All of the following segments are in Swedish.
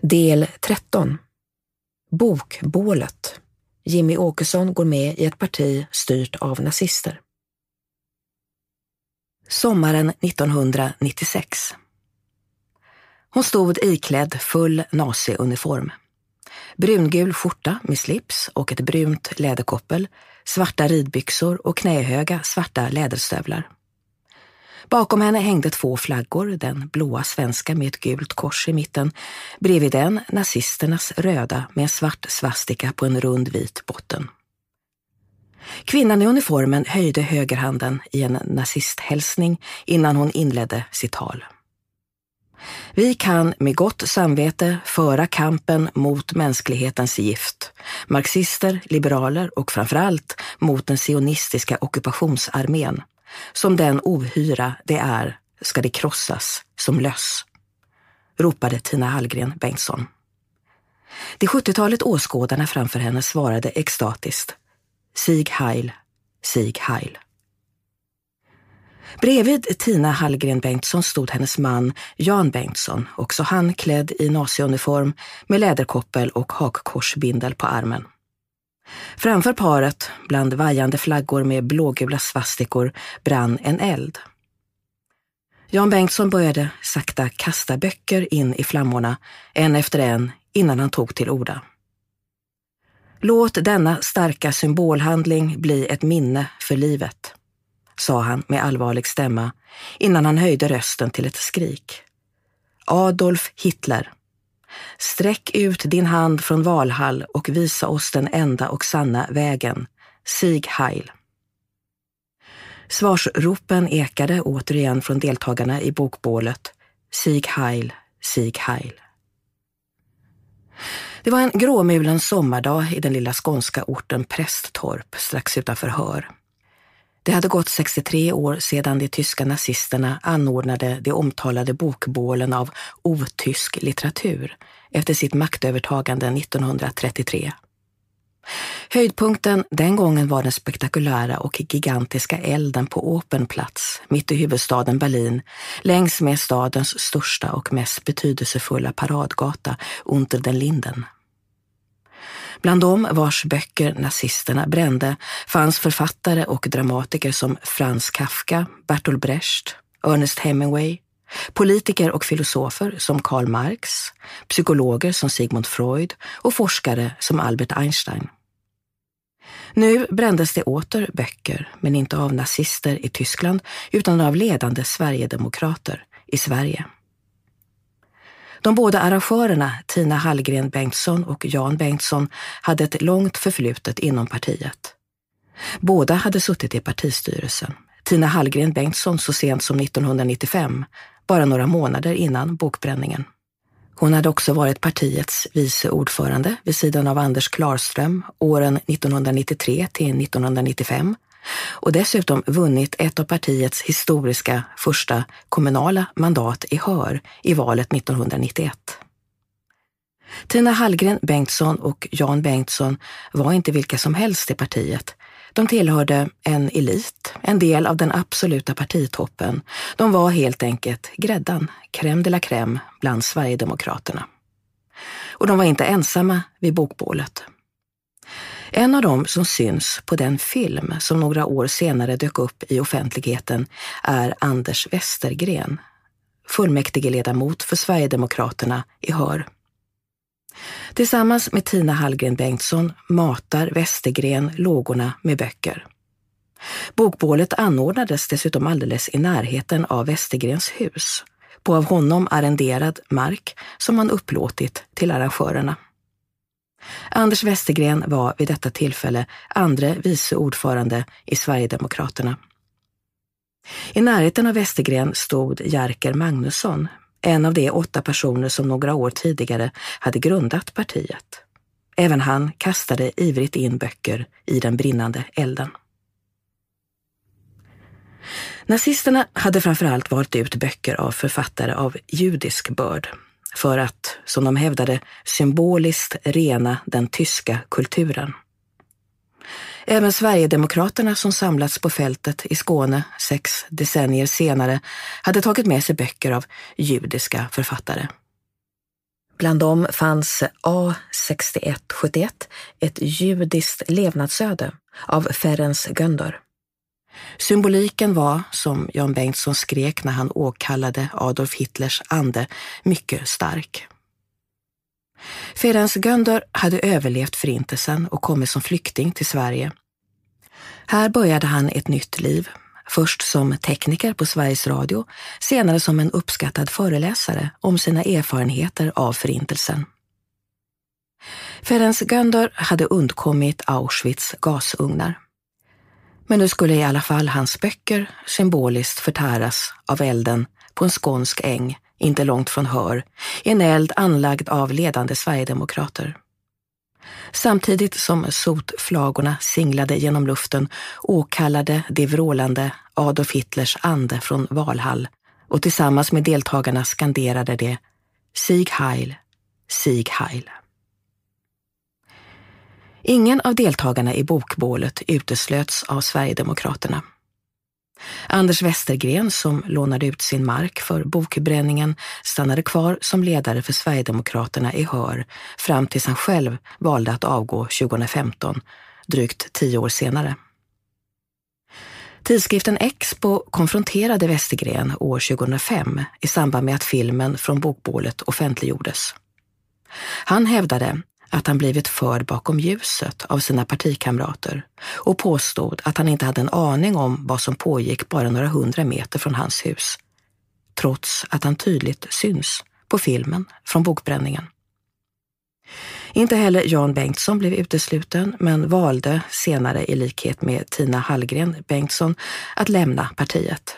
Del 13 Bokbålet Jimmy Åkesson går med i ett parti styrt av nazister. Sommaren 1996. Hon stod iklädd full naziuniform. Brungul skjorta med slips och ett brunt läderkoppel, svarta ridbyxor och knähöga svarta läderstövlar. Bakom henne hängde två flaggor, den blåa svenska med ett gult kors i mitten, bredvid den nazisternas röda med en svart svastika på en rund vit botten. Kvinnan i uniformen höjde högerhanden i en nazisthälsning innan hon inledde sitt tal. Vi kan med gott samvete föra kampen mot mänsklighetens gift, marxister, liberaler och framförallt mot den sionistiska ockupationsarmén. Som den ohyra det är ska det krossas som löss, ropade Tina Hallgren Bengtsson. Det 70-talet åskådarna framför henne svarade extatiskt. Sig Heil, Sig Heil. Bredvid Tina Hallgren Bengtsson stod hennes man Jan Bengtsson, också han klädd i naziuniform med läderkoppel och hakkorsbindel på armen. Framför paret, bland vajande flaggor med blågula svastikor, brann en eld. Jan Bengtsson började sakta kasta böcker in i flammorna, en efter en, innan han tog till orda. Låt denna starka symbolhandling bli ett minne för livet, sa han med allvarlig stämma innan han höjde rösten till ett skrik. Adolf Hitler. Sträck ut din hand från Valhall och visa oss den enda och sanna vägen. Sig Heil. Svarsropen ekade återigen från deltagarna i bokbålet. Sig Heil, Sig Heil. Det var en gråmulen sommardag i den lilla skånska orten Prästtorp strax utanför Hör. Det hade gått 63 år sedan de tyska nazisterna anordnade de omtalade bokbålen av otysk litteratur efter sitt maktövertagande 1933. Höjdpunkten den gången var den spektakulära och gigantiska elden på Opernplatz, mitt i huvudstaden Berlin längs med stadens största och mest betydelsefulla paradgata Unter den Linden. Bland dem vars böcker nazisterna brände fanns författare och dramatiker som Franz Kafka, Bertolt Brecht, Ernest Hemingway, politiker och filosofer som Karl Marx, psykologer som Sigmund Freud och forskare som Albert Einstein. Nu brändes det åter böcker, men inte av nazister i Tyskland utan av ledande Sverigedemokrater i Sverige. De båda arrangörerna, Tina Hallgren Bengtsson och Jan Bengtsson, hade ett långt förflutet inom partiet. Båda hade suttit i partistyrelsen. Tina Hallgren Bengtsson så sent som 1995, bara några månader innan bokbränningen. Hon hade också varit partiets vice ordförande vid sidan av Anders Klarström åren 1993 till 1995 och dessutom vunnit ett av partiets historiska första kommunala mandat i Hör i valet 1991. Tina Hallgren Bengtsson och Jan Bengtsson var inte vilka som helst i partiet. De tillhörde en elit, en del av den absoluta partitoppen. De var helt enkelt gräddan, crème de la crème, bland Sverigedemokraterna. Och de var inte ensamma vid bokbålet. En av dem som syns på den film som några år senare dök upp i offentligheten är Anders Westergren, fullmäktigeledamot för Sverigedemokraterna i Hör. Tillsammans med Tina Hallgren Bengtsson matar Westergren lågorna med böcker. Bokbålet anordnades dessutom alldeles i närheten av Westergrens hus, på av honom arrenderad mark som han upplåtit till arrangörerna. Anders Westergren var vid detta tillfälle andre vice ordförande i Sverigedemokraterna. I närheten av Westergren stod Jerker Magnusson, en av de åtta personer som några år tidigare hade grundat partiet. Även han kastade ivrigt in böcker i den brinnande elden. Nazisterna hade framförallt valt ut böcker av författare av judisk börd för att, som de hävdade, symboliskt rena den tyska kulturen. Även Sverigedemokraterna som samlats på fältet i Skåne sex decennier senare hade tagit med sig böcker av judiska författare. Bland dem fanns A6171, ett judiskt levnadsöde av Ferenc Göndör. Symboliken var, som Jan Bengtsson skrek när han åkallade Adolf Hitlers ande, mycket stark. Ferenc Göndör hade överlevt förintelsen och kommit som flykting till Sverige. Här började han ett nytt liv, först som tekniker på Sveriges Radio, senare som en uppskattad föreläsare om sina erfarenheter av förintelsen. Ferenc Göndör hade undkommit Auschwitz gasugnar. Men nu skulle i alla fall hans böcker symboliskt förtäras av elden på en skånsk äng, inte långt från Hör, en eld anlagd av ledande sverigedemokrater. Samtidigt som sotflagorna singlade genom luften åkallade de vrålande Adolf Hitlers ande från Valhall och tillsammans med deltagarna skanderade de Sieg Heil, Sieg Heil. Ingen av deltagarna i bokbålet uteslöts av Sverigedemokraterna. Anders Westergren, som lånade ut sin mark för bokbränningen, stannade kvar som ledare för Sverigedemokraterna i Hör fram tills han själv valde att avgå 2015, drygt tio år senare. Tidskriften Expo konfronterade Westergren år 2005 i samband med att filmen från bokbålet offentliggjordes. Han hävdade att han blivit förd bakom ljuset av sina partikamrater och påstod att han inte hade en aning om vad som pågick bara några hundra meter från hans hus. Trots att han tydligt syns på filmen från bokbränningen. Inte heller Jan Bengtsson blev utesluten men valde senare i likhet med Tina Hallgren Bengtsson att lämna partiet.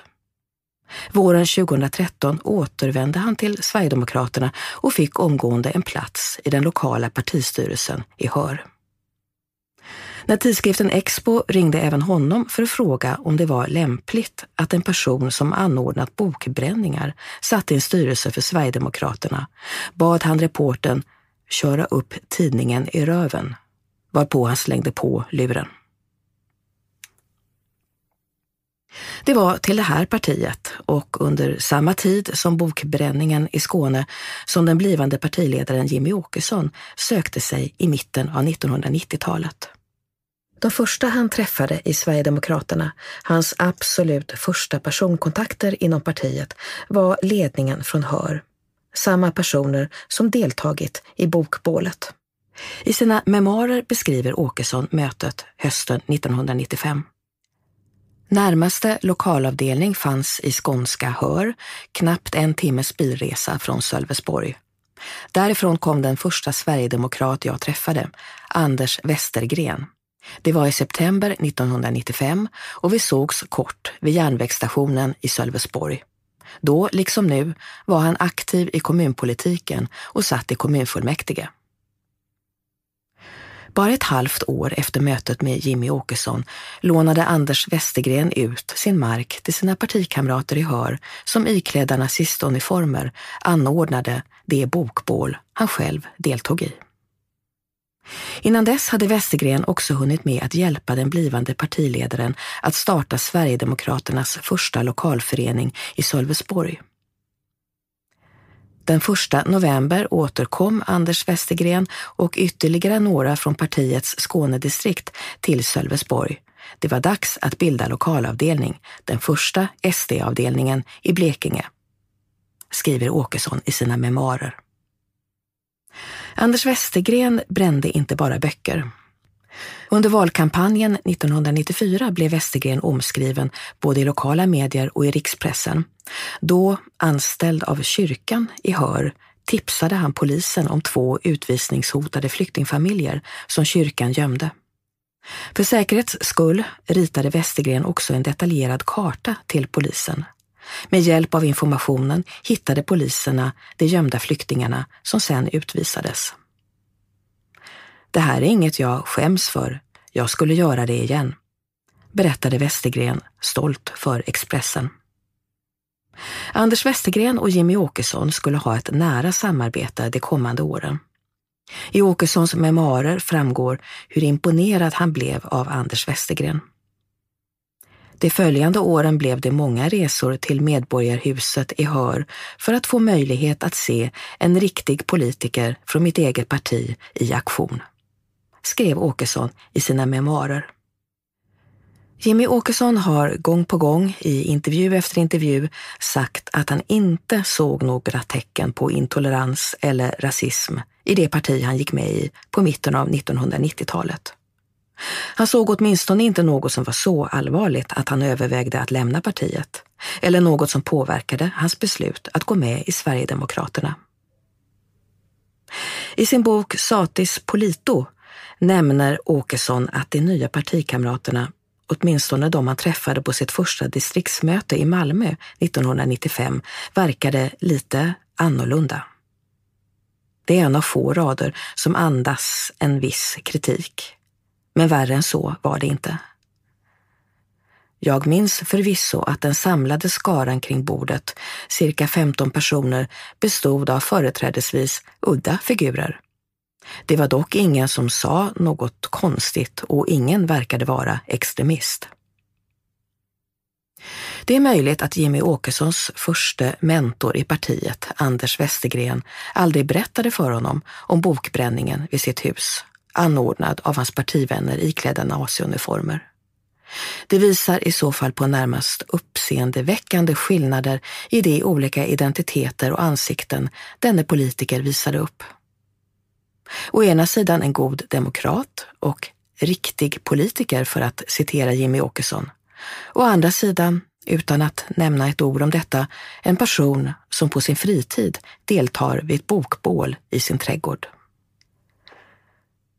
Våren 2013 återvände han till Sverigedemokraterna och fick omgående en plats i den lokala partistyrelsen i Hör. När tidskriften Expo ringde även honom för att fråga om det var lämpligt att en person som anordnat bokbränningar satt i en styrelse för Sverigedemokraterna bad han reporten köra upp tidningen i röven, varpå han slängde på luren. Det var till det här partiet och under samma tid som bokbränningen i Skåne som den blivande partiledaren Jimmy Åkesson sökte sig i mitten av 1990-talet. De första han träffade i Sverigedemokraterna, hans absolut första personkontakter inom partiet, var ledningen från Hör. Samma personer som deltagit i bokbålet. I sina memoarer beskriver Åkesson mötet hösten 1995. Närmaste lokalavdelning fanns i skånska Hör, knappt en timmes bilresa från Sölvesborg. Därifrån kom den första sverigedemokrat jag träffade, Anders Westergren. Det var i september 1995 och vi sågs kort vid järnvägsstationen i Sölvesborg. Då, liksom nu, var han aktiv i kommunpolitiken och satt i kommunfullmäktige. Bara ett halvt år efter mötet med Jimmy Åkesson lånade Anders Westergren ut sin mark till sina partikamrater i Hör som iklädda nazistuniformer anordnade det bokbål han själv deltog i. Innan dess hade Westergren också hunnit med att hjälpa den blivande partiledaren att starta Sverigedemokraternas första lokalförening i Sölvesborg. Den första november återkom Anders Westergren och ytterligare några från partiets Skånedistrikt till Sölvesborg. Det var dags att bilda lokalavdelning, den första SD-avdelningen i Blekinge, skriver Åkesson i sina memoarer. Anders Westergren brände inte bara böcker. Under valkampanjen 1994 blev Westergren omskriven både i lokala medier och i rikspressen. Då, anställd av kyrkan i Hör, tipsade han polisen om två utvisningshotade flyktingfamiljer som kyrkan gömde. För säkerhets skull ritade Westergren också en detaljerad karta till polisen. Med hjälp av informationen hittade poliserna de gömda flyktingarna som sedan utvisades. Det här är inget jag skäms för. Jag skulle göra det igen, berättade Westergren stolt för Expressen. Anders Westergren och Jimmy Åkesson skulle ha ett nära samarbete de kommande åren. I Åkessons memoarer framgår hur imponerad han blev av Anders Westergren. De följande åren blev det många resor till Medborgarhuset i Hör för att få möjlighet att se en riktig politiker från mitt eget parti i aktion, skrev Åkesson i sina memoarer. Jimmy Åkesson har gång på gång i intervju efter intervju sagt att han inte såg några tecken på intolerans eller rasism i det parti han gick med i på mitten av 1990-talet. Han såg åtminstone inte något som var så allvarligt att han övervägde att lämna partiet, eller något som påverkade hans beslut att gå med i Sverigedemokraterna. I sin bok Satis Polito nämner Åkesson att de nya partikamraterna, åtminstone de han träffade på sitt första distriktsmöte i Malmö 1995, verkade lite annorlunda. Det är en av få rader som andas en viss kritik. Men värre än så var det inte. Jag minns förvisso att den samlade skaran kring bordet, cirka 15 personer, bestod av företrädesvis udda figurer. Det var dock ingen som sa något konstigt och ingen verkade vara extremist. Det är möjligt att Jimmy Åkessons första mentor i partiet, Anders Westergren, aldrig berättade för honom om bokbränningen vid sitt hus anordnad av hans partivänner iklädda naziuniformer. Det visar i så fall på närmast uppseendeväckande skillnader i de olika identiteter och ansikten denne politiker visade upp. Å ena sidan en god demokrat och riktig politiker för att citera Jimmy Åkesson. Å andra sidan, utan att nämna ett ord om detta, en person som på sin fritid deltar vid ett bokbål i sin trädgård.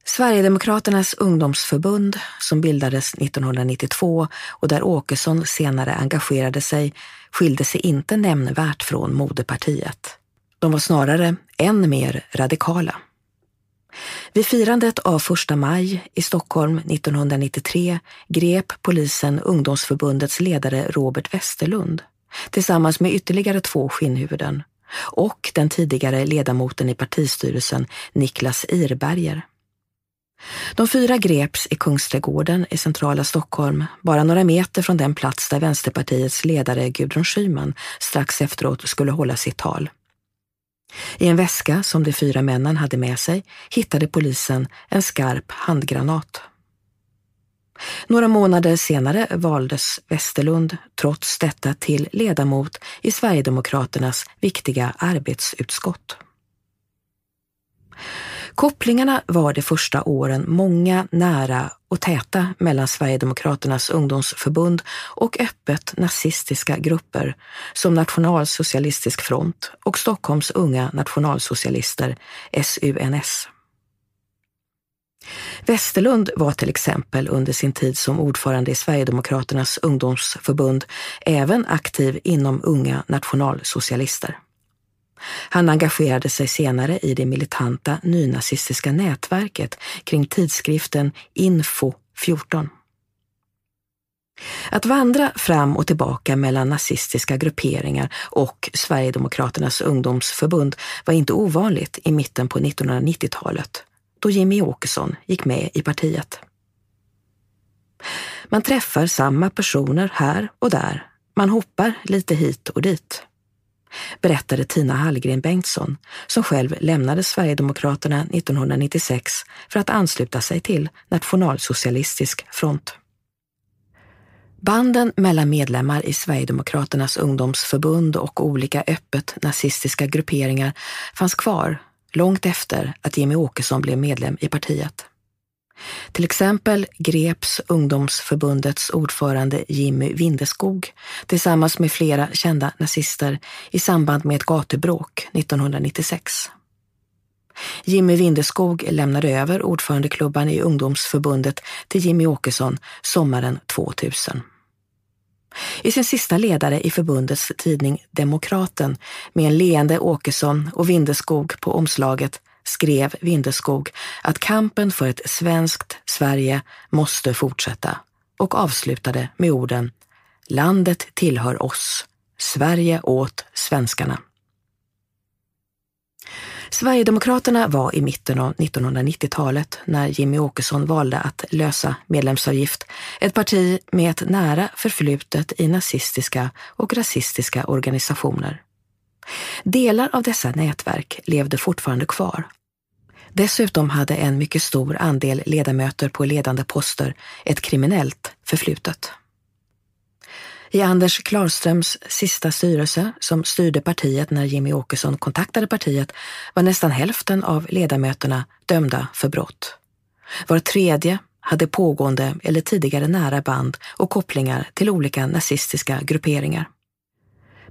Sverigedemokraternas ungdomsförbund, som bildades 1992 och där Åkesson senare engagerade sig, skilde sig inte nämnvärt från moderpartiet. De var snarare än mer radikala. Vid firandet av första maj i Stockholm 1993 grep polisen ungdomsförbundets ledare Robert Westerlund tillsammans med ytterligare två skinnhuvuden och den tidigare ledamoten i partistyrelsen Niklas Irberger. De fyra greps i Kungsträdgården i centrala Stockholm, bara några meter från den plats där Vänsterpartiets ledare Gudrun Schyman strax efteråt skulle hålla sitt tal. I en väska som de fyra männen hade med sig hittade polisen en skarp handgranat. Några månader senare valdes Westerlund trots detta till ledamot i Sverigedemokraternas viktiga arbetsutskott. Kopplingarna var de första åren många, nära och täta mellan Sverigedemokraternas ungdomsförbund och öppet nazistiska grupper som Nationalsocialistisk front och Stockholms unga nationalsocialister, SUNS. Westerlund var till exempel under sin tid som ordförande i Sverigedemokraternas ungdomsförbund även aktiv inom unga nationalsocialister. Han engagerade sig senare i det militanta nynazistiska nätverket kring tidskriften Info 14. Att vandra fram och tillbaka mellan nazistiska grupperingar och Sverigedemokraternas ungdomsförbund var inte ovanligt i mitten på 1990-talet, då Jimmy Åkesson gick med i partiet. Man träffar samma personer här och där. Man hoppar lite hit och dit berättade Tina Hallgren Bengtsson, som själv lämnade Sverigedemokraterna 1996 för att ansluta sig till Nationalsocialistisk front. Banden mellan medlemmar i Sverigedemokraternas ungdomsförbund och olika öppet nazistiska grupperingar fanns kvar långt efter att Jimmy Åkesson blev medlem i partiet. Till exempel greps ungdomsförbundets ordförande Jimmy Vindeskog tillsammans med flera kända nazister i samband med ett gatubråk 1996. Jimmy Vindeskog lämnade över ordförandeklubban i ungdomsförbundet till Jimmy Åkesson sommaren 2000. I sin sista ledare i förbundets tidning Demokraten med en leende Åkesson och Vindeskog på omslaget skrev Vindeskog att kampen för ett svenskt Sverige måste fortsätta och avslutade med orden Landet tillhör oss, Sverige åt svenskarna. Sverigedemokraterna var i mitten av 1990-talet, när Jimmy Åkesson valde att lösa medlemsavgift, ett parti med ett nära förflutet i nazistiska och rasistiska organisationer. Delar av dessa nätverk levde fortfarande kvar. Dessutom hade en mycket stor andel ledamöter på ledande poster ett kriminellt förflutet. I Anders Klarströms sista styrelse, som styrde partiet när Jimmy Åkesson kontaktade partiet, var nästan hälften av ledamöterna dömda för brott. Var tredje hade pågående eller tidigare nära band och kopplingar till olika nazistiska grupperingar.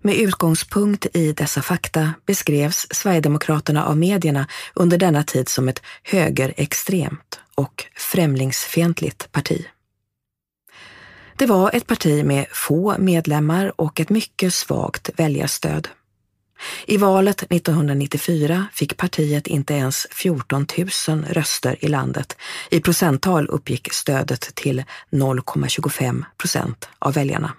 Med utgångspunkt i dessa fakta beskrevs Sverigedemokraterna av medierna under denna tid som ett högerextremt och främlingsfientligt parti. Det var ett parti med få medlemmar och ett mycket svagt väljarstöd. I valet 1994 fick partiet inte ens 14 000 röster i landet. I procenttal uppgick stödet till 0,25 procent av väljarna.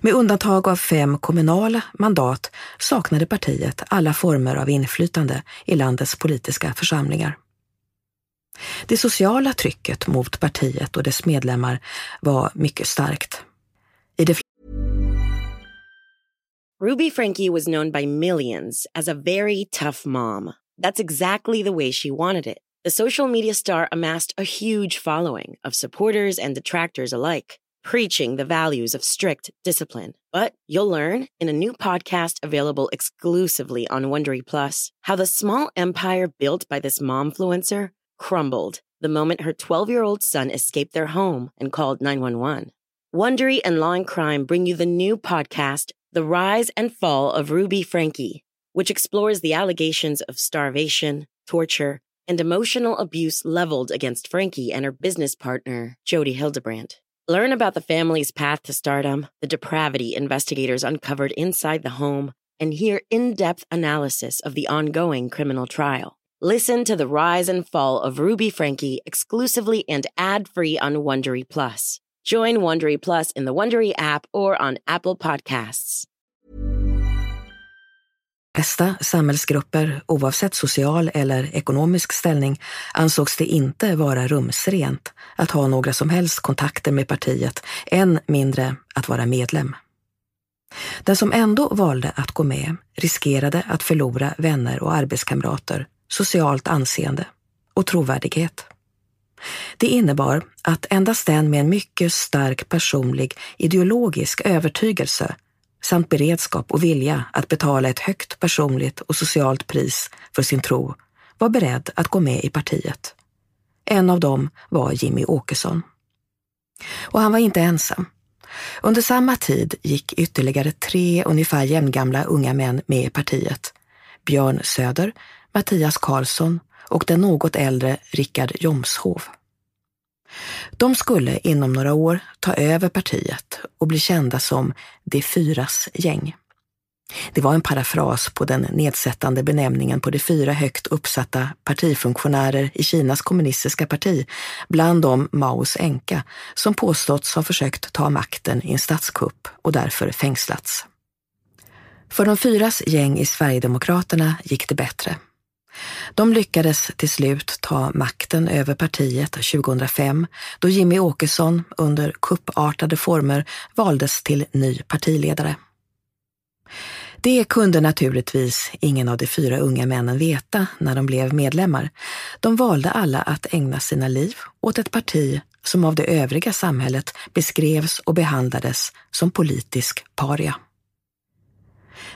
Med undantag av fem kommunala mandat saknade partiet alla former av inflytande i landets politiska församlingar. Det sociala trycket mot partiet och dess medlemmar var mycket starkt. I det Ruby Frankie was known by millions as a very tough mom. That's exactly the way she wanted it. The social media star amassed a huge following of supporters and detractors alike, preaching the values of strict discipline. But you'll learn in a new podcast available exclusively on Wondery Plus how the small empire built by this momfluencer crumbled the moment her 12 year old son escaped their home and called 911. Wondery and Law and Crime bring you the new podcast, The Rise and Fall of Ruby Frankie, which explores the allegations of starvation, torture, and emotional abuse leveled against Frankie and her business partner, Jody Hildebrandt. Learn about the family's path to stardom, the depravity investigators uncovered inside the home, and hear in depth analysis of the ongoing criminal trial. Listen to the rise and fall of Ruby Frankie exclusively and ad-free on Wondery Plus. Join Wondery Plus in the Wondery app or on Apple Podcasts. Flesta samhällsgrupper, oavsett social eller ekonomisk ställning, ansågs det inte vara rumsrent att ha några som helst kontakter med partiet, än mindre att vara medlem. Den som ändå valde att gå med riskerade att förlora vänner och arbetskamrater socialt anseende och trovärdighet. Det innebar att endast den med en mycket stark personlig ideologisk övertygelse samt beredskap och vilja att betala ett högt personligt och socialt pris för sin tro var beredd att gå med i partiet. En av dem var Jimmy Åkesson. Och han var inte ensam. Under samma tid gick ytterligare tre ungefär jämngamla unga män med i partiet. Björn Söder, Mattias Karlsson och den något äldre Rickard Jomshov. De skulle inom några år ta över partiet och bli kända som De fyras gäng. Det var en parafras på den nedsättande benämningen på de fyra högt uppsatta partifunktionärer i Kinas kommunistiska parti, bland dem Maos änka, som påståtts ha försökt ta makten i en statskupp och därför fängslats. För de fyras gäng i Sverigedemokraterna gick det bättre. De lyckades till slut ta makten över partiet 2005 då Jimmy Åkesson under kuppartade former valdes till ny partiledare. Det kunde naturligtvis ingen av de fyra unga männen veta när de blev medlemmar. De valde alla att ägna sina liv åt ett parti som av det övriga samhället beskrevs och behandlades som politisk paria.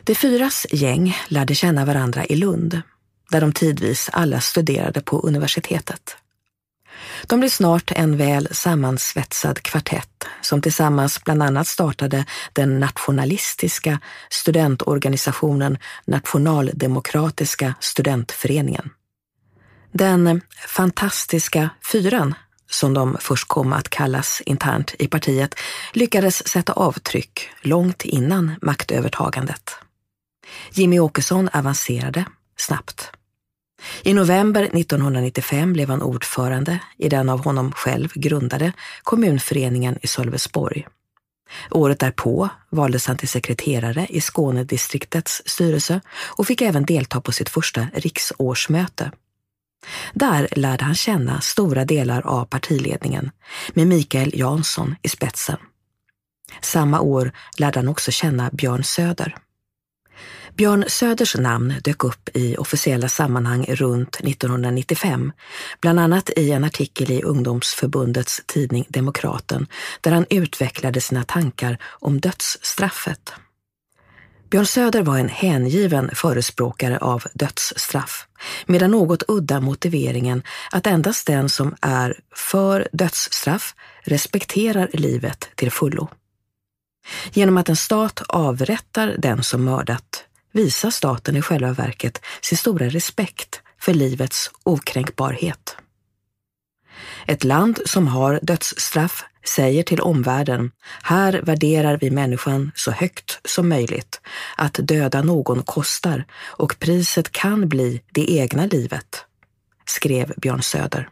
De fyras gäng lärde känna varandra i Lund där de tidvis alla studerade på universitetet. De blev snart en väl sammansvetsad kvartett som tillsammans bland annat startade den nationalistiska studentorganisationen Nationaldemokratiska studentföreningen. Den fantastiska fyran, som de först kom att kallas internt i partiet, lyckades sätta avtryck långt innan maktövertagandet. Jimmy Åkesson avancerade snabbt. I november 1995 blev han ordförande i den av honom själv grundade kommunföreningen i Sölvesborg. Året därpå valdes han till sekreterare i Skånedistriktets styrelse och fick även delta på sitt första riksårsmöte. Där lärde han känna stora delar av partiledningen med Mikael Jansson i spetsen. Samma år lärde han också känna Björn Söder. Björn Söders namn dök upp i officiella sammanhang runt 1995, bland annat i en artikel i ungdomsförbundets tidning Demokraten, där han utvecklade sina tankar om dödsstraffet. Björn Söder var en hängiven förespråkare av dödsstraff, med den något udda motiveringen att endast den som är för dödsstraff respekterar livet till fullo. Genom att en stat avrättar den som mördat visar staten i själva verket sin stora respekt för livets okränkbarhet. Ett land som har dödsstraff säger till omvärlden, här värderar vi människan så högt som möjligt. Att döda någon kostar och priset kan bli det egna livet, skrev Björn Söder.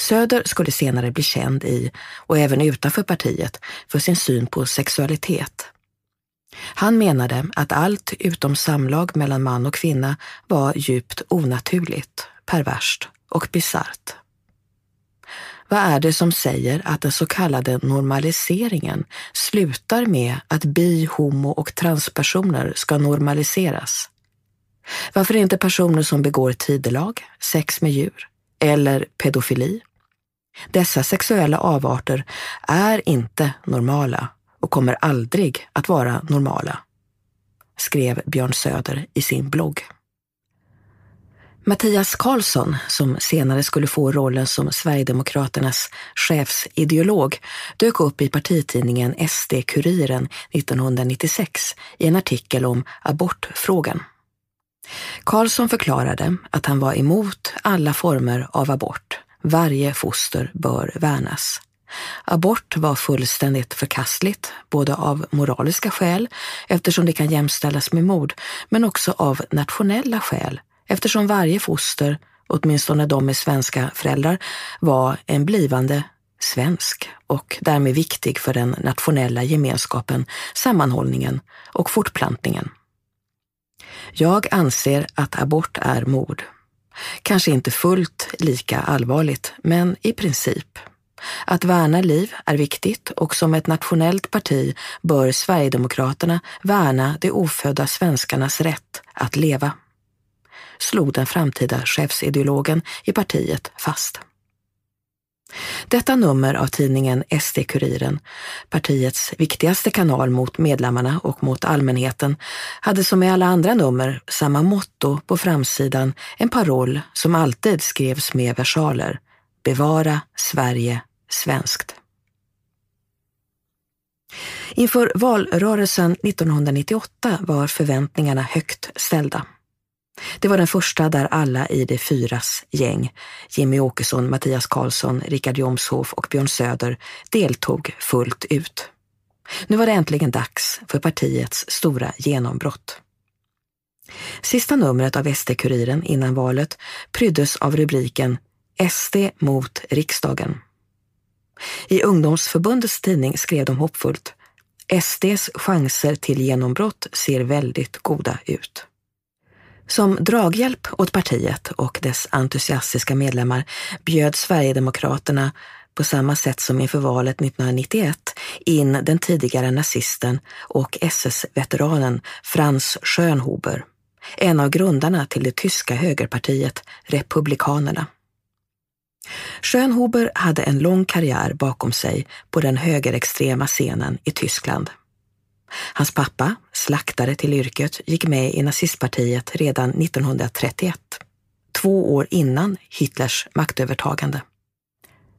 Söder skulle senare bli känd i, och även utanför partiet, för sin syn på sexualitet. Han menade att allt utom samlag mellan man och kvinna var djupt onaturligt, perverst och bisarrt. Vad är det som säger att den så kallade normaliseringen slutar med att bi-, homo och transpersoner ska normaliseras? Varför inte personer som begår tidelag, sex med djur eller pedofili? Dessa sexuella avarter är inte normala och kommer aldrig att vara normala, skrev Björn Söder i sin blogg. Mattias Karlsson, som senare skulle få rollen som Sverigedemokraternas chefsideolog, dök upp i partitidningen SD-Kuriren 1996 i en artikel om abortfrågan. Karlsson förklarade att han var emot alla former av abort. Varje foster bör värnas. Abort var fullständigt förkastligt, både av moraliska skäl, eftersom det kan jämställas med mord, men också av nationella skäl, eftersom varje foster, åtminstone de med svenska föräldrar, var en blivande svensk och därmed viktig för den nationella gemenskapen, sammanhållningen och fortplantningen. Jag anser att abort är mord. Kanske inte fullt lika allvarligt, men i princip. Att värna liv är viktigt och som ett nationellt parti bör Sverigedemokraterna värna de ofödda svenskarnas rätt att leva slog den framtida chefsideologen i partiet fast. Detta nummer av tidningen SD-Kuriren, partiets viktigaste kanal mot medlemmarna och mot allmänheten, hade som i alla andra nummer samma motto på framsidan, en paroll som alltid skrevs med versaler. Bevara Sverige svenskt. Inför valrörelsen 1998 var förväntningarna högt ställda. Det var den första där alla i de fyras gäng, Jimmy Åkesson, Mattias Karlsson, Richard Jomshof och Björn Söder, deltog fullt ut. Nu var det äntligen dags för partiets stora genombrott. Sista numret av SD-Kuriren innan valet pryddes av rubriken SD mot riksdagen. I ungdomsförbundets tidning skrev de hoppfullt SDs chanser till genombrott ser väldigt goda ut. Som draghjälp åt partiet och dess entusiastiska medlemmar bjöd Sverigedemokraterna på samma sätt som inför valet 1991 in den tidigare nazisten och SS-veteranen Franz Schönhuber, en av grundarna till det tyska högerpartiet Republikanerna. Schönhuber hade en lång karriär bakom sig på den högerextrema scenen i Tyskland. Hans pappa, slaktare till yrket, gick med i nazistpartiet redan 1931, två år innan Hitlers maktövertagande.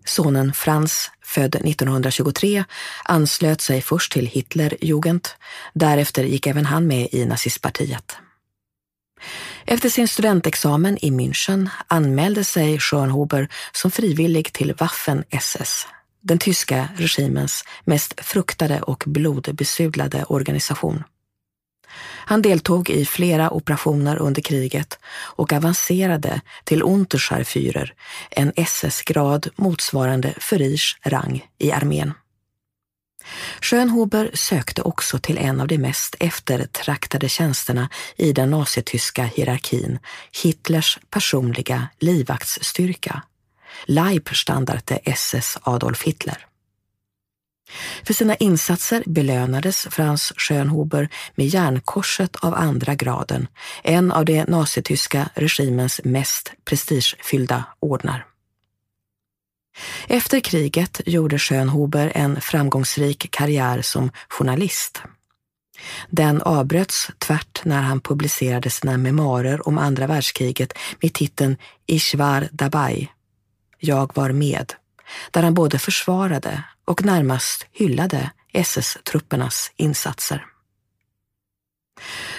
Sonen Franz, född 1923, anslöt sig först till Hitlerjugend. Därefter gick även han med i nazistpartiet. Efter sin studentexamen i München anmälde sig Schönhuber som frivillig till Waffen-SS, den tyska regimens mest fruktade och blodbesudlade organisation. Han deltog i flera operationer under kriget och avancerade till Unterscharführer, en SS-grad motsvarande Führers rang i armén. Schönhuber sökte också till en av de mest eftertraktade tjänsterna i den nazityska hierarkin, Hitlers personliga livvaktsstyrka, Leibstandarte SS Adolf Hitler. För sina insatser belönades Franz Schönhuber med Järnkorset av andra graden, en av det nazityska regimens mest prestigefyllda ordnar. Efter kriget gjorde Schönhuber en framgångsrik karriär som journalist. Den avbröts tvärt när han publicerade sina memoarer om andra världskriget med titeln Ich war dabei, jag var med, där han både försvarade och närmast hyllade SS-truppernas insatser.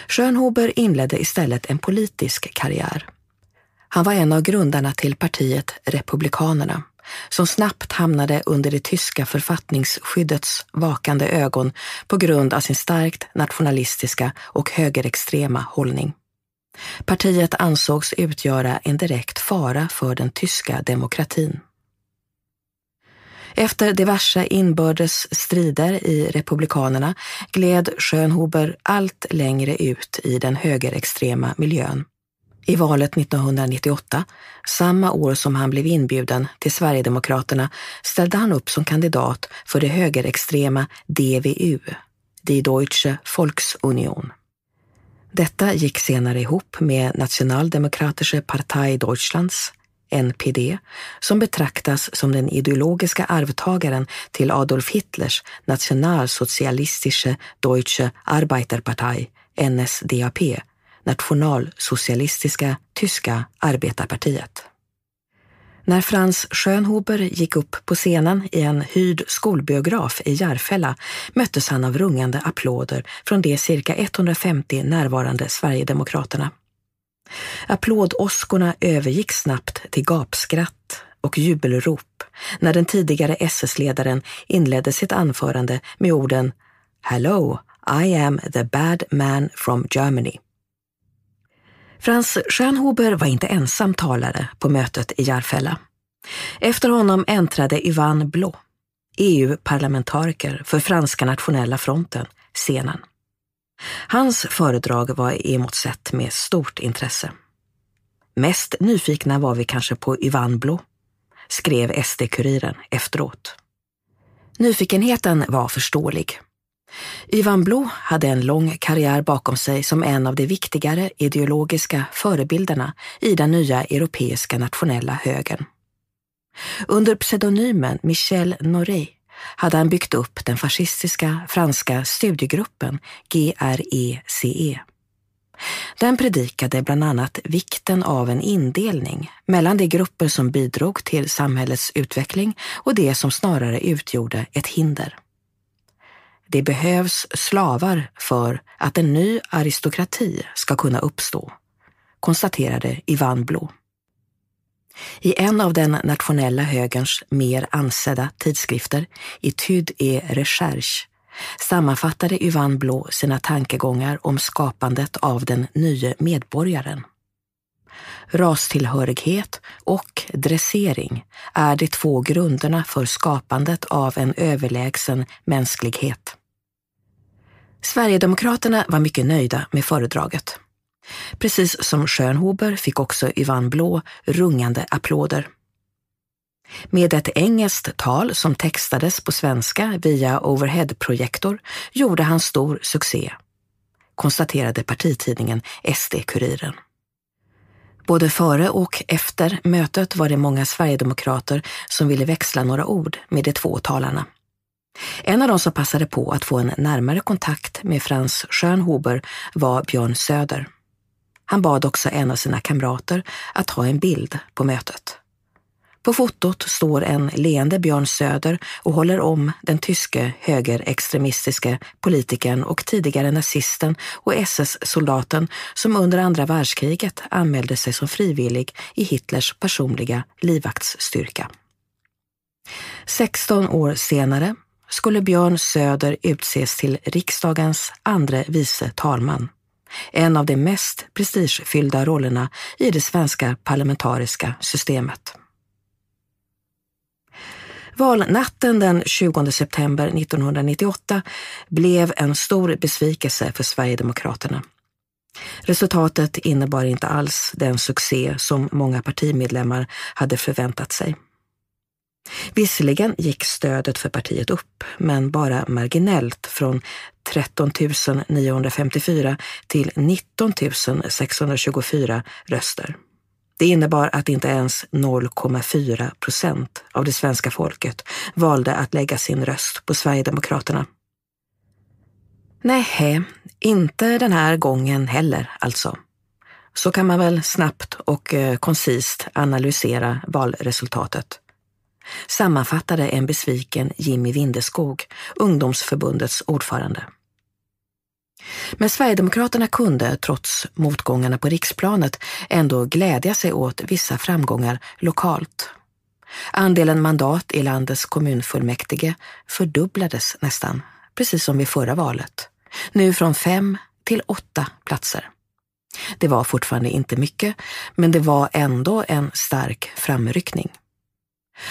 Schönhuber inledde istället en politisk karriär. Han var en av grundarna till partiet Republikanerna som snabbt hamnade under det tyska författningsskyddets vakande ögon på grund av sin starkt nationalistiska och högerextrema hållning. Partiet ansågs utgöra en direkt fara för den tyska demokratin. Efter diverse inbördes strider i Republikanerna gled Schönhuber allt längre ut i den högerextrema miljön. I valet 1998, samma år som han blev inbjuden till Sverigedemokraterna, ställde han upp som kandidat för det högerextrema DVU, Die Deutsche Volksunion. Detta gick senare ihop med Nationaldemokratische Partei Deutschlands, NPD, som betraktas som den ideologiska arvtagaren till Adolf Hitlers Nationalsozialistische Deutsche Arbeiterpartei, NSDAP, Nationalsocialistiska tyska arbetarpartiet. När Frans Schönhuber gick upp på scenen i en hyrd skolbiograf i Järfälla möttes han av rungande applåder från de cirka 150 närvarande Sverigedemokraterna. Applådåskorna övergick snabbt till gapskratt och jubelrop när den tidigare SS-ledaren inledde sitt anförande med orden Hello, I am the bad man from Germany. Frans Schönhuber var inte ensam talare på mötet i Järfälla. Efter honom äntrade Ivan Blå, EU-parlamentariker för Franska nationella fronten, scenen. Hans föredrag var emotsett med stort intresse. Mest nyfikna var vi kanske på Ivan Blå, skrev SD-Kuriren efteråt. Nyfikenheten var förståelig. Ivan Blå hade en lång karriär bakom sig som en av de viktigare ideologiska förebilderna i den nya europeiska nationella högern. Under pseudonymen Michel Norey hade han byggt upp den fascistiska franska studiegruppen GRECE. Den predikade bland annat vikten av en indelning mellan de grupper som bidrog till samhällets utveckling och de som snarare utgjorde ett hinder. Det behövs slavar för att en ny aristokrati ska kunna uppstå, konstaterade Ivan Blå. I en av den nationella högerns mer ansedda tidskrifter, Etude et Recherche, sammanfattade Yvan Blå sina tankegångar om skapandet av den nye medborgaren. Rastillhörighet och dressering är de två grunderna för skapandet av en överlägsen mänsklighet. Sverigedemokraterna var mycket nöjda med föredraget. Precis som Schönhuber fick också Yvan Blå rungande applåder. Med ett engelskt tal som textades på svenska via overheadprojektor gjorde han stor succé, konstaterade partitidningen SD-Kuriren. Både före och efter mötet var det många sverigedemokrater som ville växla några ord med de två talarna. En av de som passade på att få en närmare kontakt med Frans Schönhuber var Björn Söder. Han bad också en av sina kamrater att ta en bild på mötet. På fotot står en leende Björn Söder och håller om den tyske högerextremistiske politikern och tidigare nazisten och SS-soldaten som under andra världskriget anmälde sig som frivillig i Hitlers personliga livvaktsstyrka. 16 år senare skulle Björn Söder utses till riksdagens andre vice talman. En av de mest prestigefyllda rollerna i det svenska parlamentariska systemet. Valnatten den 20 september 1998 blev en stor besvikelse för Sverigedemokraterna. Resultatet innebar inte alls den succé som många partimedlemmar hade förväntat sig. Visserligen gick stödet för partiet upp, men bara marginellt från 13 954 till 19 624 röster. Det innebar att inte ens 0,4 procent av det svenska folket valde att lägga sin röst på Sverigedemokraterna. Nej, inte den här gången heller alltså. Så kan man väl snabbt och eh, koncist analysera valresultatet. Sammanfattade en besviken Jimmy Windeskog, ungdomsförbundets ordförande. Men Sverigedemokraterna kunde, trots motgångarna på riksplanet, ändå glädja sig åt vissa framgångar lokalt. Andelen mandat i landets kommunfullmäktige fördubblades nästan, precis som vid förra valet. Nu från fem till åtta platser. Det var fortfarande inte mycket, men det var ändå en stark framryckning.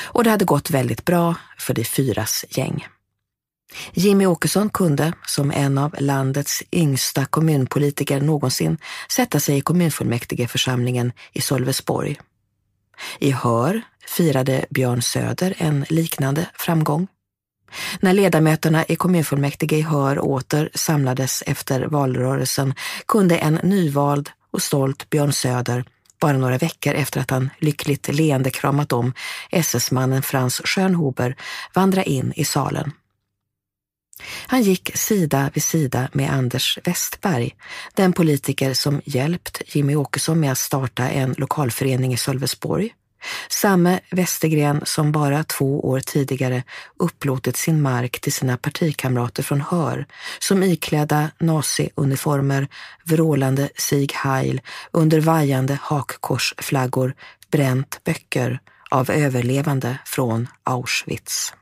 Och det hade gått väldigt bra för de fyras gäng. Jimmy Åkesson kunde, som en av landets yngsta kommunpolitiker någonsin, sätta sig i kommunfullmäktigeförsamlingen i Sölvesborg. I Hör firade Björn Söder en liknande framgång. När ledamöterna i kommunfullmäktige i Hör åter samlades efter valrörelsen kunde en nyvald och stolt Björn Söder bara några veckor efter att han lyckligt leende kramat om SS-mannen Frans Schönhuber vandra in i salen. Han gick sida vid sida med Anders Westberg, den politiker som hjälpt Jimmy Åkesson med att starta en lokalförening i Sölvesborg. Samme Westergren som bara två år tidigare upplåtit sin mark till sina partikamrater från Hör, som iklädda naziuniformer, vrålande Sieg Heil under vajande hakkorsflaggor bränt böcker av överlevande från Auschwitz.